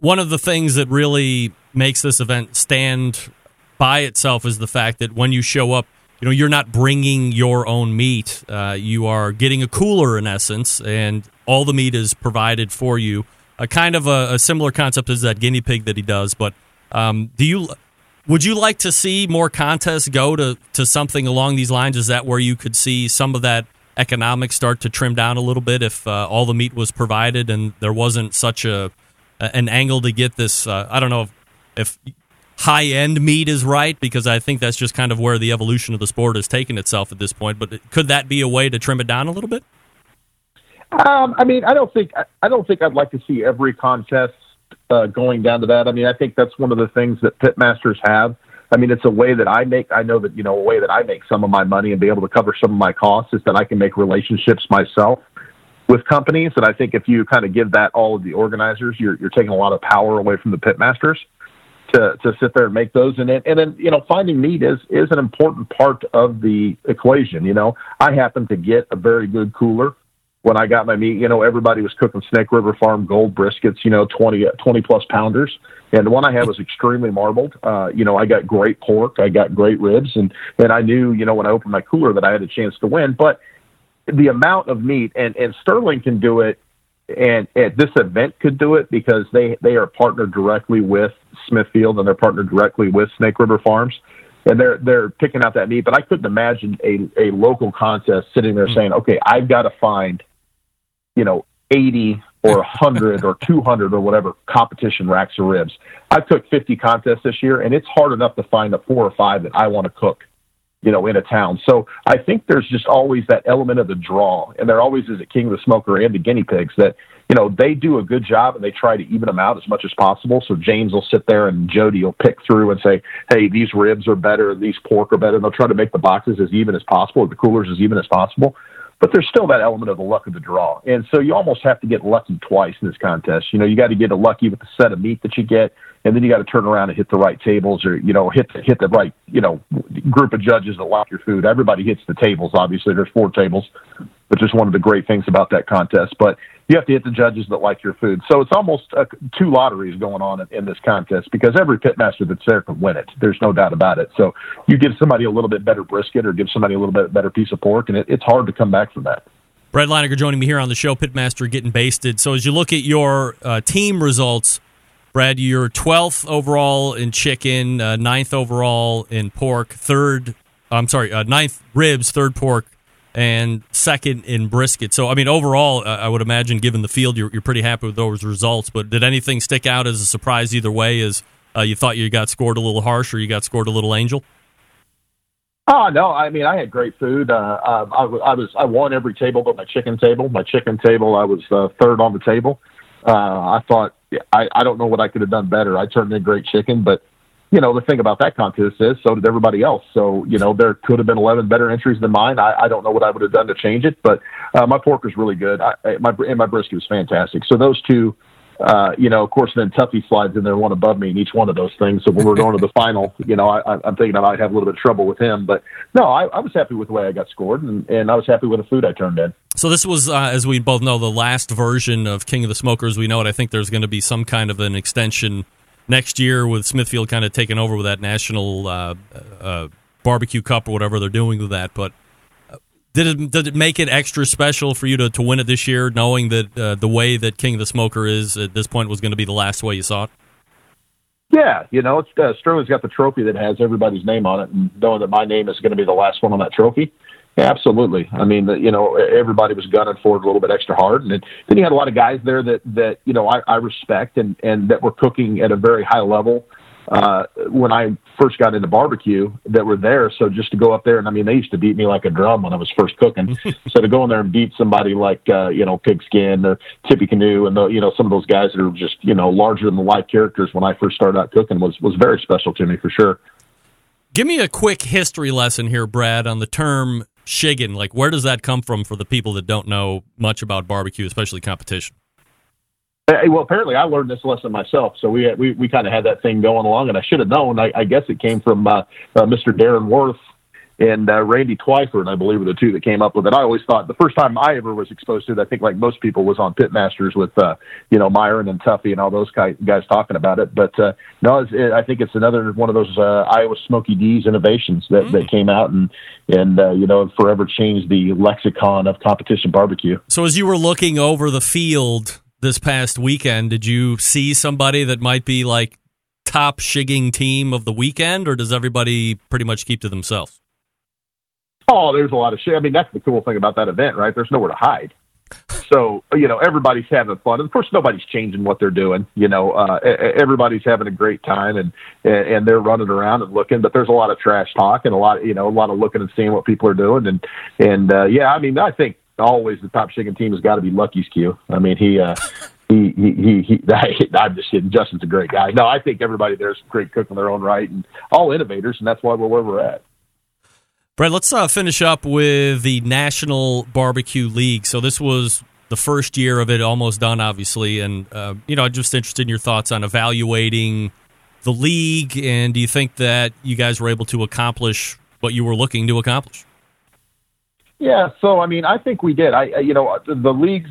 One of the things that really makes this event stand by itself is the fact that when you show up, you know, you're not bringing your own meat. Uh, you are getting a cooler in essence, and all the meat is provided for you. A kind of a, a similar concept is that guinea pig that he does. But um, do you? Would you like to see more contests go to, to something along these lines? Is that where you could see some of that economics start to trim down a little bit if uh, all the meat was provided and there wasn't such a an angle to get this? Uh, I don't know if, if high end meat is right because I think that's just kind of where the evolution of the sport has taken itself at this point. But could that be a way to trim it down a little bit? Um, I mean, I don't think I- don't think I'd like to see every contest uh, going down to that. I mean, I think that's one of the things that pitmasters have. I mean, it's a way that I make. I know that you know a way that I make some of my money and be able to cover some of my costs is that I can make relationships myself with companies. And I think if you kind of give that all of the organizers, you're you're taking a lot of power away from the pitmasters to to sit there and make those. And then and then you know finding meat is is an important part of the equation. You know, I happen to get a very good cooler when I got my meat, you know, everybody was cooking Snake River Farm gold briskets, you know, 20, 20 plus pounders. And the one I had was extremely marbled. Uh, you know, I got great pork. I got great ribs. And, and I knew, you know, when I opened my cooler that I had a chance to win. But the amount of meat and, and Sterling can do it and at this event could do it because they, they are partnered directly with Smithfield and they're partnered directly with Snake River Farms and they're they're picking out that meat. But I couldn't imagine a a local contest sitting there saying, "Okay, I've got to find, you know, eighty or hundred or two hundred or whatever competition racks of ribs." I've cooked fifty contests this year, and it's hard enough to find a four or five that I want to cook, you know, in a town. So I think there's just always that element of the draw, and there always is a King of the Smoker and the guinea pigs that you know, they do a good job and they try to even them out as much as possible. So James will sit there and Jody will pick through and say, Hey, these ribs are better. These pork are better. And they'll try to make the boxes as even as possible, the coolers as even as possible. But there's still that element of the luck of the draw. And so you almost have to get lucky twice in this contest. You know, you got to get lucky with the set of meat that you get, and then you got to turn around and hit the right tables or, you know, hit the, hit the right, you know, group of judges that like your food. Everybody hits the tables, obviously. There's four tables, which is one of the great things about that contest. But you have to hit the judges that like your food. So it's almost uh, two lotteries going on in, in this contest because every pitmaster that's there can win it. There's no doubt about it. So you give somebody a little bit better brisket or give somebody a little bit better piece of pork, and it, it's hard to come back from that. Brad Leininger joining me here on the show, Pitmaster getting basted. So as you look at your uh, team results, Brad, you're 12th overall in chicken, uh, ninth overall in pork, third, I'm sorry, uh, ninth ribs, third pork, and second in brisket. So, I mean, overall, I would imagine, given the field, you're, you're pretty happy with those results. But did anything stick out as a surprise either way? As uh, you thought you got scored a little harsh, or you got scored a little angel? Oh no! I mean, I had great food. Uh, I, I was I won every table but my chicken table. My chicken table, I was uh, third on the table. Uh, I thought I, I don't know what I could have done better. I turned in great chicken, but you know the thing about that contest is so did everybody else. So you know there could have been eleven better entries than mine. I, I don't know what I would have done to change it, but uh, my pork was really good. I, my and my brisket was fantastic. So those two uh, you know, of course, then Tuffy slides in there one above me in each one of those things. So when we're going to the final, you know, I, I'm thinking I might have a little bit of trouble with him. But no, I, I was happy with the way I got scored, and, and I was happy with the food I turned in. So this was, uh, as we both know, the last version of King of the Smokers. We know it. I think there's going to be some kind of an extension next year with Smithfield kind of taking over with that national uh, uh, barbecue cup or whatever they're doing with that. But did it did it make it extra special for you to, to win it this year, knowing that uh, the way that King of the Smoker is at this point was going to be the last way you saw it? Yeah, you know, it's uh, Sterling's got the trophy that has everybody's name on it, and knowing that my name is going to be the last one on that trophy, absolutely. I mean, you know, everybody was gunning for it a little bit extra hard, and then you had a lot of guys there that that you know I, I respect and and that were cooking at a very high level uh, when I first got into barbecue that were there. So just to go up there and I mean, they used to beat me like a drum when I was first cooking. [LAUGHS] so to go in there and beat somebody like, uh, you know, Pigskin or Tippy Canoe and the, you know, some of those guys that are just, you know, larger than life characters when I first started out cooking was, was very special to me for sure. Give me a quick history lesson here, Brad, on the term shiggin. Like, where does that come from for the people that don't know much about barbecue, especially competition? Well, apparently I learned this lesson myself. So we we we kind of had that thing going along, and I should have known. I, I guess it came from uh, uh, Mr. Darren Warth and uh, Randy Twyford, I believe, were the two that came up with it. I always thought the first time I ever was exposed to it, I think like most people, was on Pitmasters with uh, you know Myron and Tuffy and all those guys, guys talking about it. But uh, no, it's, it, I think it's another one of those uh, Iowa Smokey D's innovations that mm. that came out and and uh, you know forever changed the lexicon of competition barbecue. So as you were looking over the field this past weekend, did you see somebody that might be like top shigging team of the weekend, or does everybody pretty much keep to themselves? Oh, there's a lot of shit. I mean, that's the cool thing about that event, right? There's nowhere to hide. [LAUGHS] So you know, everybody's having fun. Of course, nobody's changing what they're doing. You know, uh, everybody's having a great time, and and they're running around and looking. But there's a lot of trash talk and a lot, you know, a lot of looking and seeing what people are doing. And and uh, yeah, I mean, I think always the top shigging team has got to be Lucky's Q. I mean, he, uh, [LAUGHS] he, he, he, he, [LAUGHS] I'm just kidding. Justin's a great guy. No, I think everybody there's great cook in their own right and all innovators, and that's why we're where we're at. Brett, let's uh, finish up with the National Barbecue League. So this was the first year of it, almost done, obviously, and uh, you know, I'm just interested in your thoughts on evaluating the league, and do you think that you guys were able to accomplish what you were looking to accomplish? Yeah, so I mean, I think we did. I, you know, the league's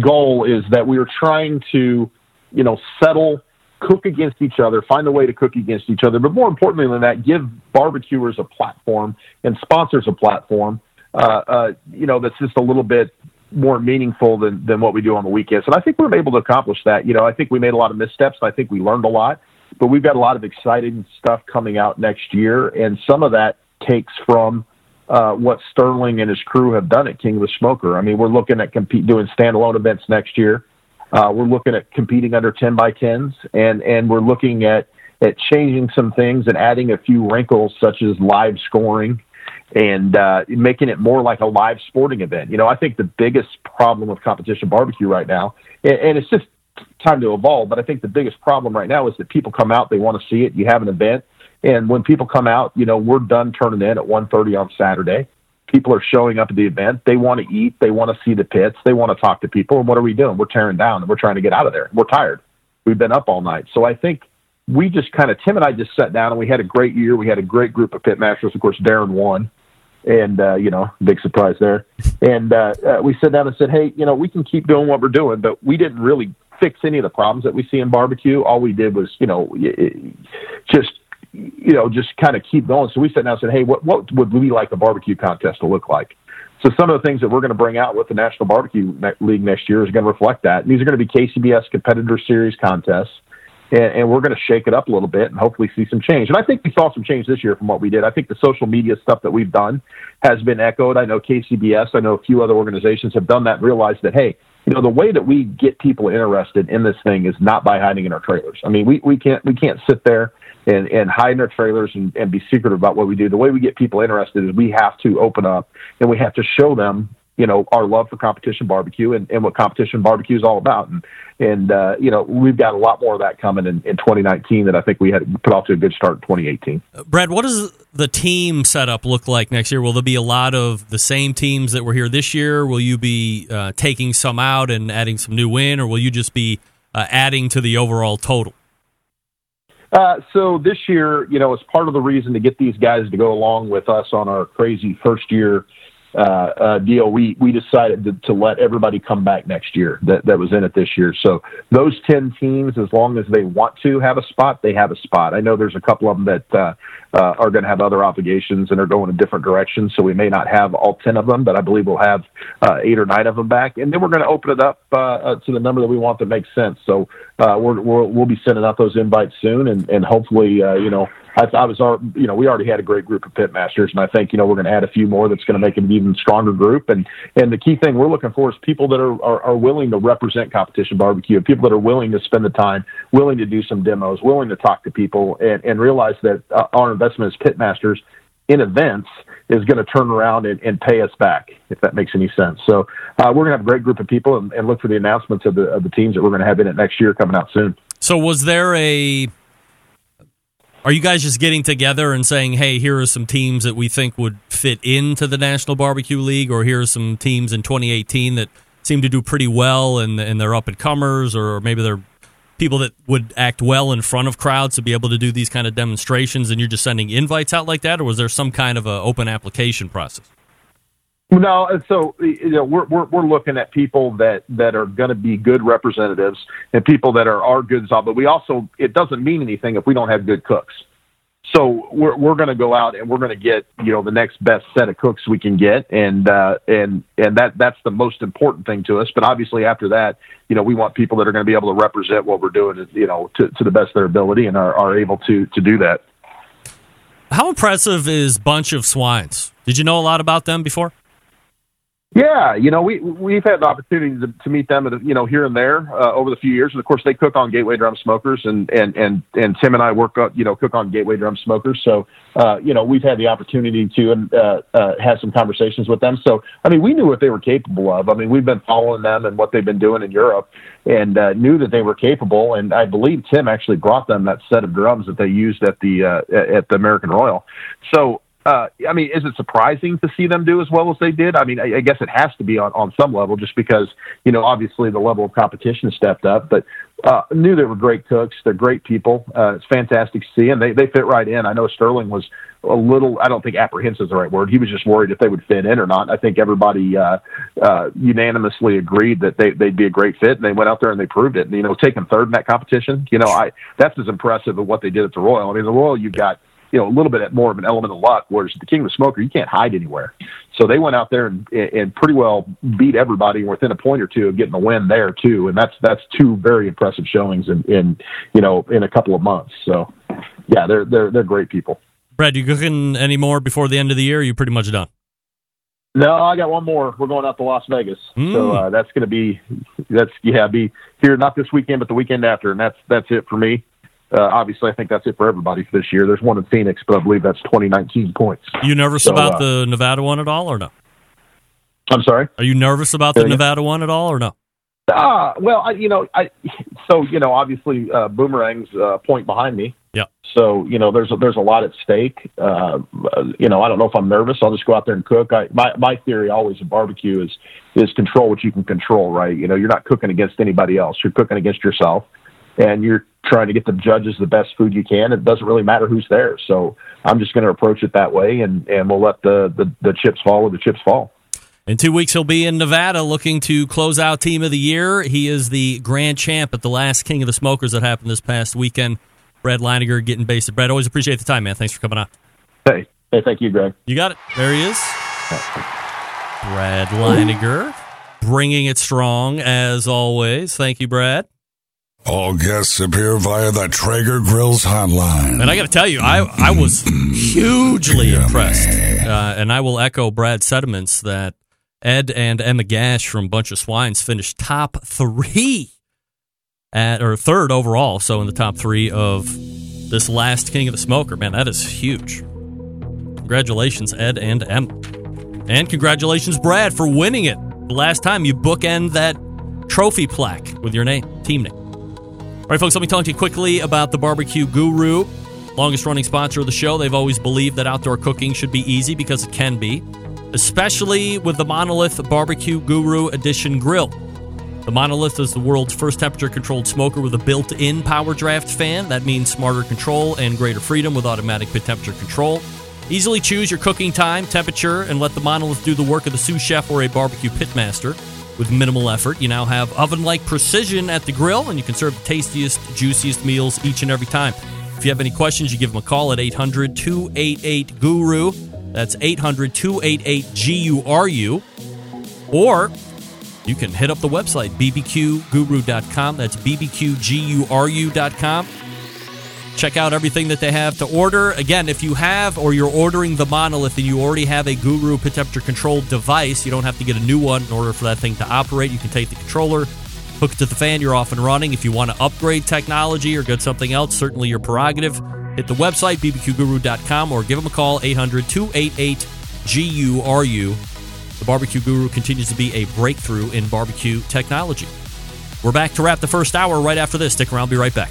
goal is that we are trying to, you know, settle, cook against each other, find a way to cook against each other, but more importantly than that, give barbecuers a platform and sponsors a platform. Uh, uh, you know, that's just a little bit more meaningful than than what we do on the weekends. And I think we're able to accomplish that. You know, I think we made a lot of missteps. I think we learned a lot, but we've got a lot of exciting stuff coming out next year, and some of that takes from uh, what Sterling and his crew have done at King of the Smoker. I mean, we're looking at compete doing standalone events next year. Uh, we're looking at competing under 10 by 10s, and and we're looking at at changing some things and adding a few wrinkles such as live scoring and uh, making it more like a live sporting event. You know, I think the biggest problem with competition barbecue right now, and, and it's just time to evolve, but I think the biggest problem right now is that people come out, they want to see it. You have an event, and when people come out, you know, we're done turning in at 1.30 on Saturday. People are showing up at the event. They want to eat. They want to see the pits. They want to talk to people. And what are we doing? We're tearing down and we're trying to get out of there. We're tired. We've been up all night. So I think we just kind of Tim and I just sat down and we had a great year. We had a great group of pit masters. Of course, Darren won, and uh, you know, big surprise there. And uh, uh, we sat down and said, hey, you know, we can keep doing what we're doing, but we didn't really fix any of the problems that we see in barbecue. All we did was, you know, just you know, just kind of keep going. So we sat down and said, hey, what what would we like the barbecue contest to look like? So some of the things that we're going to bring out with the National Barbecue League next year is going to reflect that. And these are going to be KCBS Competitor Series contests and, and we're going to shake it up a little bit and hopefully see some change. And I think we saw some change this year from what we did. I think the social media stuff that we've done has been echoed. I know KCBS, I know a few other organizations have done that and realized that, hey, you know, the way that we get people interested in this thing is not by hiding in our trailers. I mean, we, we can't we can't sit there and, and hide in our trailers and, and be secretive about what we do. The way we get people interested is we have to open up and we have to show them you know our love for competition barbecue and, and what competition barbecue is all about and and uh, you know we've got a lot more of that coming in, in 2019 that I think we had put off to a good start in 2018. Brad, what does the team setup look like next year? Will there be a lot of the same teams that were here this year? Will you be uh, taking some out and adding some new in, or will you just be uh, adding to the overall total? Uh, so this year, you know, as part of the reason to get these guys to go along with us on our crazy first year uh, uh, deal, we we decided to, to, let everybody come back next year that that was in it this year. So those ten teams, as long as they want to have a spot, they have a spot. I know there's a couple of them that uh, uh are going to have other obligations and are going in different directions, so we may not have all ten of them, but I believe we'll have uh, eight or nine of them back, and then we're going to open it up uh, to the number that we want that makes sense. So we're, we're, we'll be sending out those invites soon, and and hopefully, you know I, I was, you know, we already had a great group of pit masters, and I think you know we're going to add a few more that's going to make an even stronger group. And and the key thing we're looking for is people that are, are are willing to represent competition barbecue, people that are willing to spend the time, willing to do some demos, willing to talk to people, and and realize that uh, our investment as pit masters in events is going to turn around and, and, pay us back, if that makes any sense. So uh, we're going to have a great group of people and, and, look for the announcements of the of the teams that we're going to have in it next year coming out soon. So was there a are you guys just getting together and saying, "Hey, here are some teams that we think would fit into the National Barbecue League," or here are some teams in 2018 that seem to do pretty well and and they're up and comers, or maybe they're people that would act well in front of crowds to be able to do these kind of demonstrations, and you're just sending invites out like that, or was there some kind of an open application process? No, so you know we're we're we're looking at people that that are going to be good representatives and people that are are good but we also it doesn't mean anything if we don't have good cooks. So we're we're going to go out and we're going to get you know the next best set of cooks we can get, and uh, and and that that's the most important thing to us. But obviously after that, you know, we want people that are going to be able to represent what we're doing, you know, to to the best of their ability and are are able to to do that. How impressive is Bunch of Swines? Did you know a lot about them before? Yeah, you know, we we've had the opportunity to, to meet them, at, you know, here and there uh, over the few years, and of course they cook on Gateway Drum Smokers, and and and and Tim and I work, uh, you know, cook on Gateway Drum Smokers. So, uh, you know, we've had the opportunity to uh, uh, have some conversations with them. So, I mean, we knew what they were capable of. I mean, we've been following them and what they've been doing in Europe, and uh, knew that they were capable. And I believe Tim actually brought them that set of drums that they used at the uh, at the American Royal. So uh, I mean, is it surprising to see them do as well as they did? I mean, I, I guess it has to be on, on some level, just because you know, obviously the level of competition stepped up. But uh, knew they were great cooks. They're great people. Uh, it's fantastic to see, and they they fit right in. I know Sterling was a little. I don't think apprehensive is the right word. He was just worried if they would fit in or not. I think everybody uh, uh, unanimously agreed that they they'd be a great fit, and they went out there and they proved it. And you know, taking third in that competition, you know, I that's as impressive of what they did at the Royal. I mean, the Royal, you've got you know, a little bit more of an element of luck. Whereas the King of the Smoker, you can't hide anywhere. So they went out there and, and pretty well beat everybody within a point or two of getting the win there too. And that's that's two very impressive showings in, in you know in a couple of months. So yeah, they're they're they're great people. Brad, you cooking any more before the end of the year? you pretty much done? No, I got one more. We're going out to Las Vegas, mm. so uh, that's going to be that's yeah be here not this weekend but the weekend after, and that's that's it for me uh, obviously, I think that's it for everybody for this year. There's one in Phoenix, but I believe that's 2019 points. You nervous so, about uh, the Nevada one at all, or no? I'm sorry. Are you nervous about the Nevada one at all, or no? Ah, uh, well, I, you know, I so you know, obviously, uh, Boomerang's uh, point behind me, Yeah. So you know, there's a, there's a lot at stake. Uh, you know, I don't know if I'm nervous. I'll just go out there and cook. I, my my theory always in barbecue is is control what you can control. Right. You know, you're not cooking against anybody else. You're cooking against yourself, and you're trying to get the judges the best food you can. It doesn't really matter who's there. So I'm just going to approach it that way, and and we'll let the the, the chips fall where the chips fall. In two weeks, he'll be in Nevada looking to close out Team of the Year. He is the grand champ at the last King of the Smokers that happened this past weekend. Brad Leininger getting basted. Brad, always appreciate the time, man. Thanks for coming on. Hey, hey, thank you, Greg. You got it. There he is. Brad Leininger bringing it strong as always. Thank you, Brad. All guests appear via the Traeger Grills hotline. And I got to tell you, I, I was hugely impressed. Uh, and I will echo Brad's sentiments that Ed and Emma Gash from Bunch of Swines finished top three at or third overall, so in the top three of this last King of the Smoker. Man, that is huge. Congratulations, Ed and Emma. And congratulations, Brad, for winning it. The last time you bookend that trophy plaque with your name, team name. Right, folks, let me talk to you quickly about the Barbecue Guru, longest running sponsor of the show. They've always believed that outdoor cooking should be easy because it can be, especially with the Monolith Barbecue Guru Edition grill. The Monolith is the world's first temperature controlled smoker with a built in power draft fan. That means smarter control and greater freedom with automatic pit temperature control. Easily choose your cooking time, temperature, and let the Monolith do the work of the sous chef or a barbecue pitmaster with minimal effort. You now have oven like precision at the grill, and you can serve the tastiest, juiciest meals each and every time. If you have any questions, you give them a call at 800 288 GURU. That's 800 288 GURU. Or you can hit up the website, bbqguru.com. That's bbqguru.com. Check out everything that they have to order. Again, if you have or you're ordering the monolith and you already have a Guru pit temperature controlled device, you don't have to get a new one in order for that thing to operate. You can take the controller, hook it to the fan, you're off and running. If you want to upgrade technology or get something else, certainly your prerogative. Hit the website, bbqguru.com, or give them a call, 800 288 GURU. The Barbecue Guru continues to be a breakthrough in barbecue technology. We're back to wrap the first hour right after this. Stick around, be right back.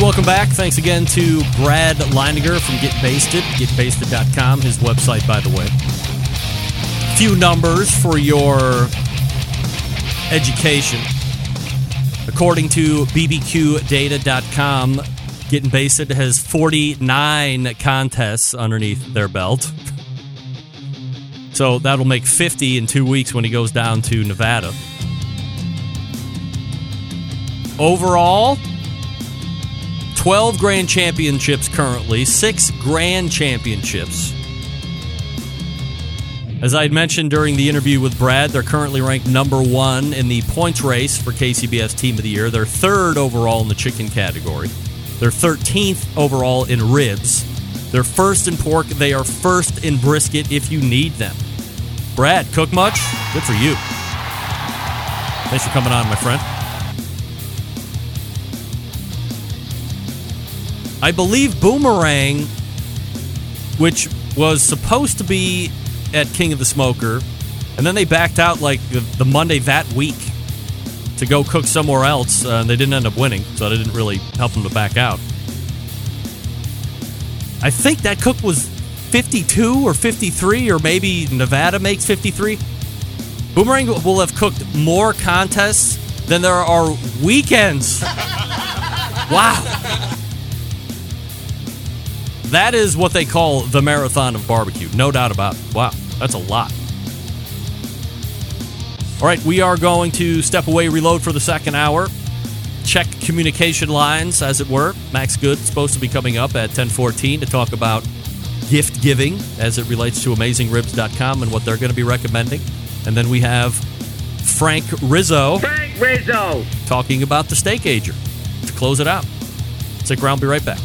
Welcome back. Thanks again to Brad Leininger from Get Basted, getbasted.com, his website, by the way. A Few numbers for your education. According to bbqdata.com, Getting Basted has 49 contests underneath their belt. So that'll make 50 in two weeks when he goes down to Nevada. Overall, 12 grand championships currently, six grand championships. As I had mentioned during the interview with Brad, they're currently ranked number one in the points race for KCBS Team of the Year. They're third overall in the chicken category. They're 13th overall in ribs. They're first in pork. They are first in brisket if you need them. Brad, cook much? Good for you. Thanks for coming on, my friend. I believe Boomerang, which was supposed to be at King of the Smoker, and then they backed out like the, Monday that week to go cook somewhere else, uh, and they didn't end up winning, so that didn't really help them to back out. I think that cook was 52 or 53, or maybe Nevada makes 53. Boomerang will have cooked more contests than there are weekends. [LAUGHS] wow. That is what they call the marathon of barbecue. No doubt about it. Wow, that's a lot. All right, we are going to step away, reload for the second hour. Check communication lines, as it were. Max Good supposed to be coming up at 1014 to talk about gift giving as it relates to AmazingRibs.com and what they're going to be recommending. And then we have Frank Rizzo. Frank Rizzo. Talking about the steak ager to close it out. Stick around, be right back.